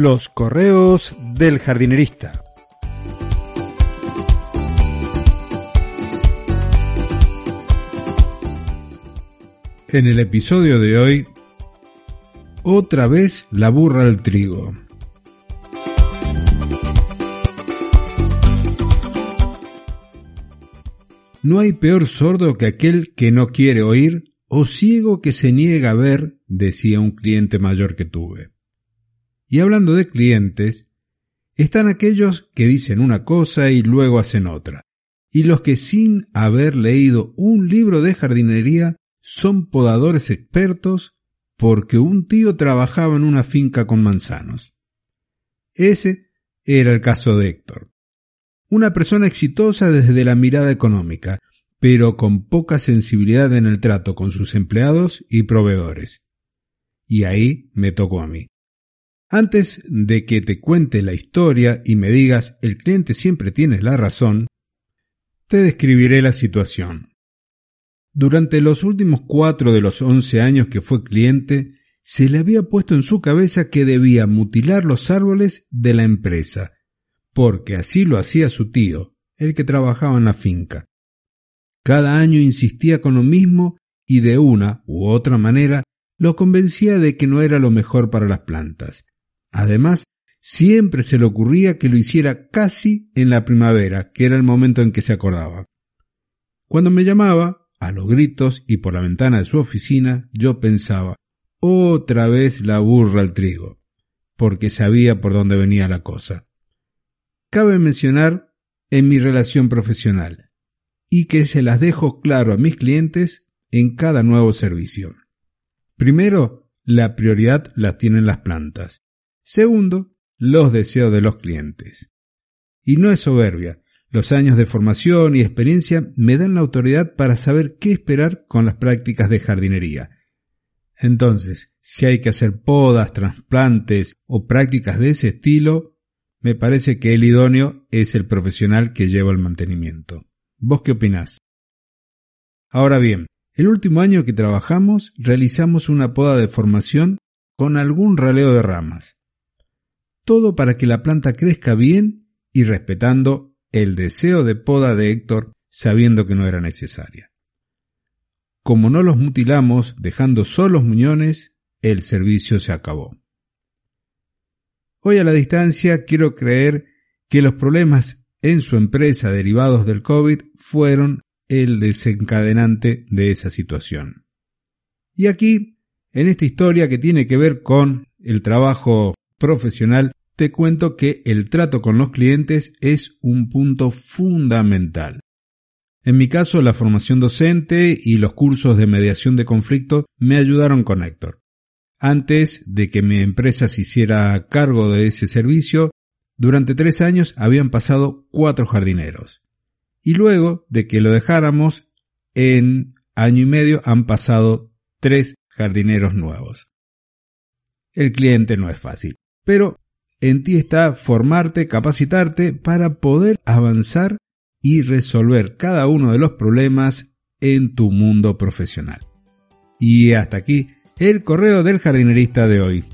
Los correos del jardinerista. En el episodio de hoy, otra vez la burra al trigo. No hay peor sordo que aquel que no quiere oír o ciego que se niega a ver, decía un cliente mayor que tuve. Y hablando de clientes, están aquellos que dicen una cosa y luego hacen otra, y los que sin haber leído un libro de jardinería son podadores expertos porque un tío trabajaba en una finca con manzanos. Ese era el caso de Héctor. Una persona exitosa desde la mirada económica, pero con poca sensibilidad en el trato con sus empleados y proveedores. Y ahí me tocó a mí. Antes de que te cuente la historia y me digas el cliente siempre tiene la razón, te describiré la situación. Durante los últimos cuatro de los once años que fue cliente, se le había puesto en su cabeza que debía mutilar los árboles de la empresa, porque así lo hacía su tío, el que trabajaba en la finca. Cada año insistía con lo mismo y de una u otra manera lo convencía de que no era lo mejor para las plantas. Además, siempre se le ocurría que lo hiciera casi en la primavera, que era el momento en que se acordaba. Cuando me llamaba, a los gritos y por la ventana de su oficina, yo pensaba, otra vez la burra al trigo, porque sabía por dónde venía la cosa. Cabe mencionar en mi relación profesional, y que se las dejo claro a mis clientes en cada nuevo servicio. Primero, la prioridad la tienen las plantas. Segundo, los deseos de los clientes. Y no es soberbia. Los años de formación y experiencia me dan la autoridad para saber qué esperar con las prácticas de jardinería. Entonces, si hay que hacer podas, trasplantes o prácticas de ese estilo, me parece que el idóneo es el profesional que lleva el mantenimiento. ¿Vos qué opinás? Ahora bien, el último año que trabajamos realizamos una poda de formación con algún raleo de ramas todo para que la planta crezca bien y respetando el deseo de poda de Héctor sabiendo que no era necesaria. Como no los mutilamos dejando solos muñones, el servicio se acabó. Hoy a la distancia quiero creer que los problemas en su empresa derivados del COVID fueron el desencadenante de esa situación. Y aquí, en esta historia que tiene que ver con el trabajo profesional, te cuento que el trato con los clientes es un punto fundamental. En mi caso, la formación docente y los cursos de mediación de conflicto me ayudaron con Héctor. Antes de que mi empresa se hiciera cargo de ese servicio, durante tres años habían pasado cuatro jardineros. Y luego de que lo dejáramos, en año y medio han pasado tres jardineros nuevos. El cliente no es fácil, pero en ti está formarte, capacitarte para poder avanzar y resolver cada uno de los problemas en tu mundo profesional. Y hasta aquí el correo del jardinerista de hoy.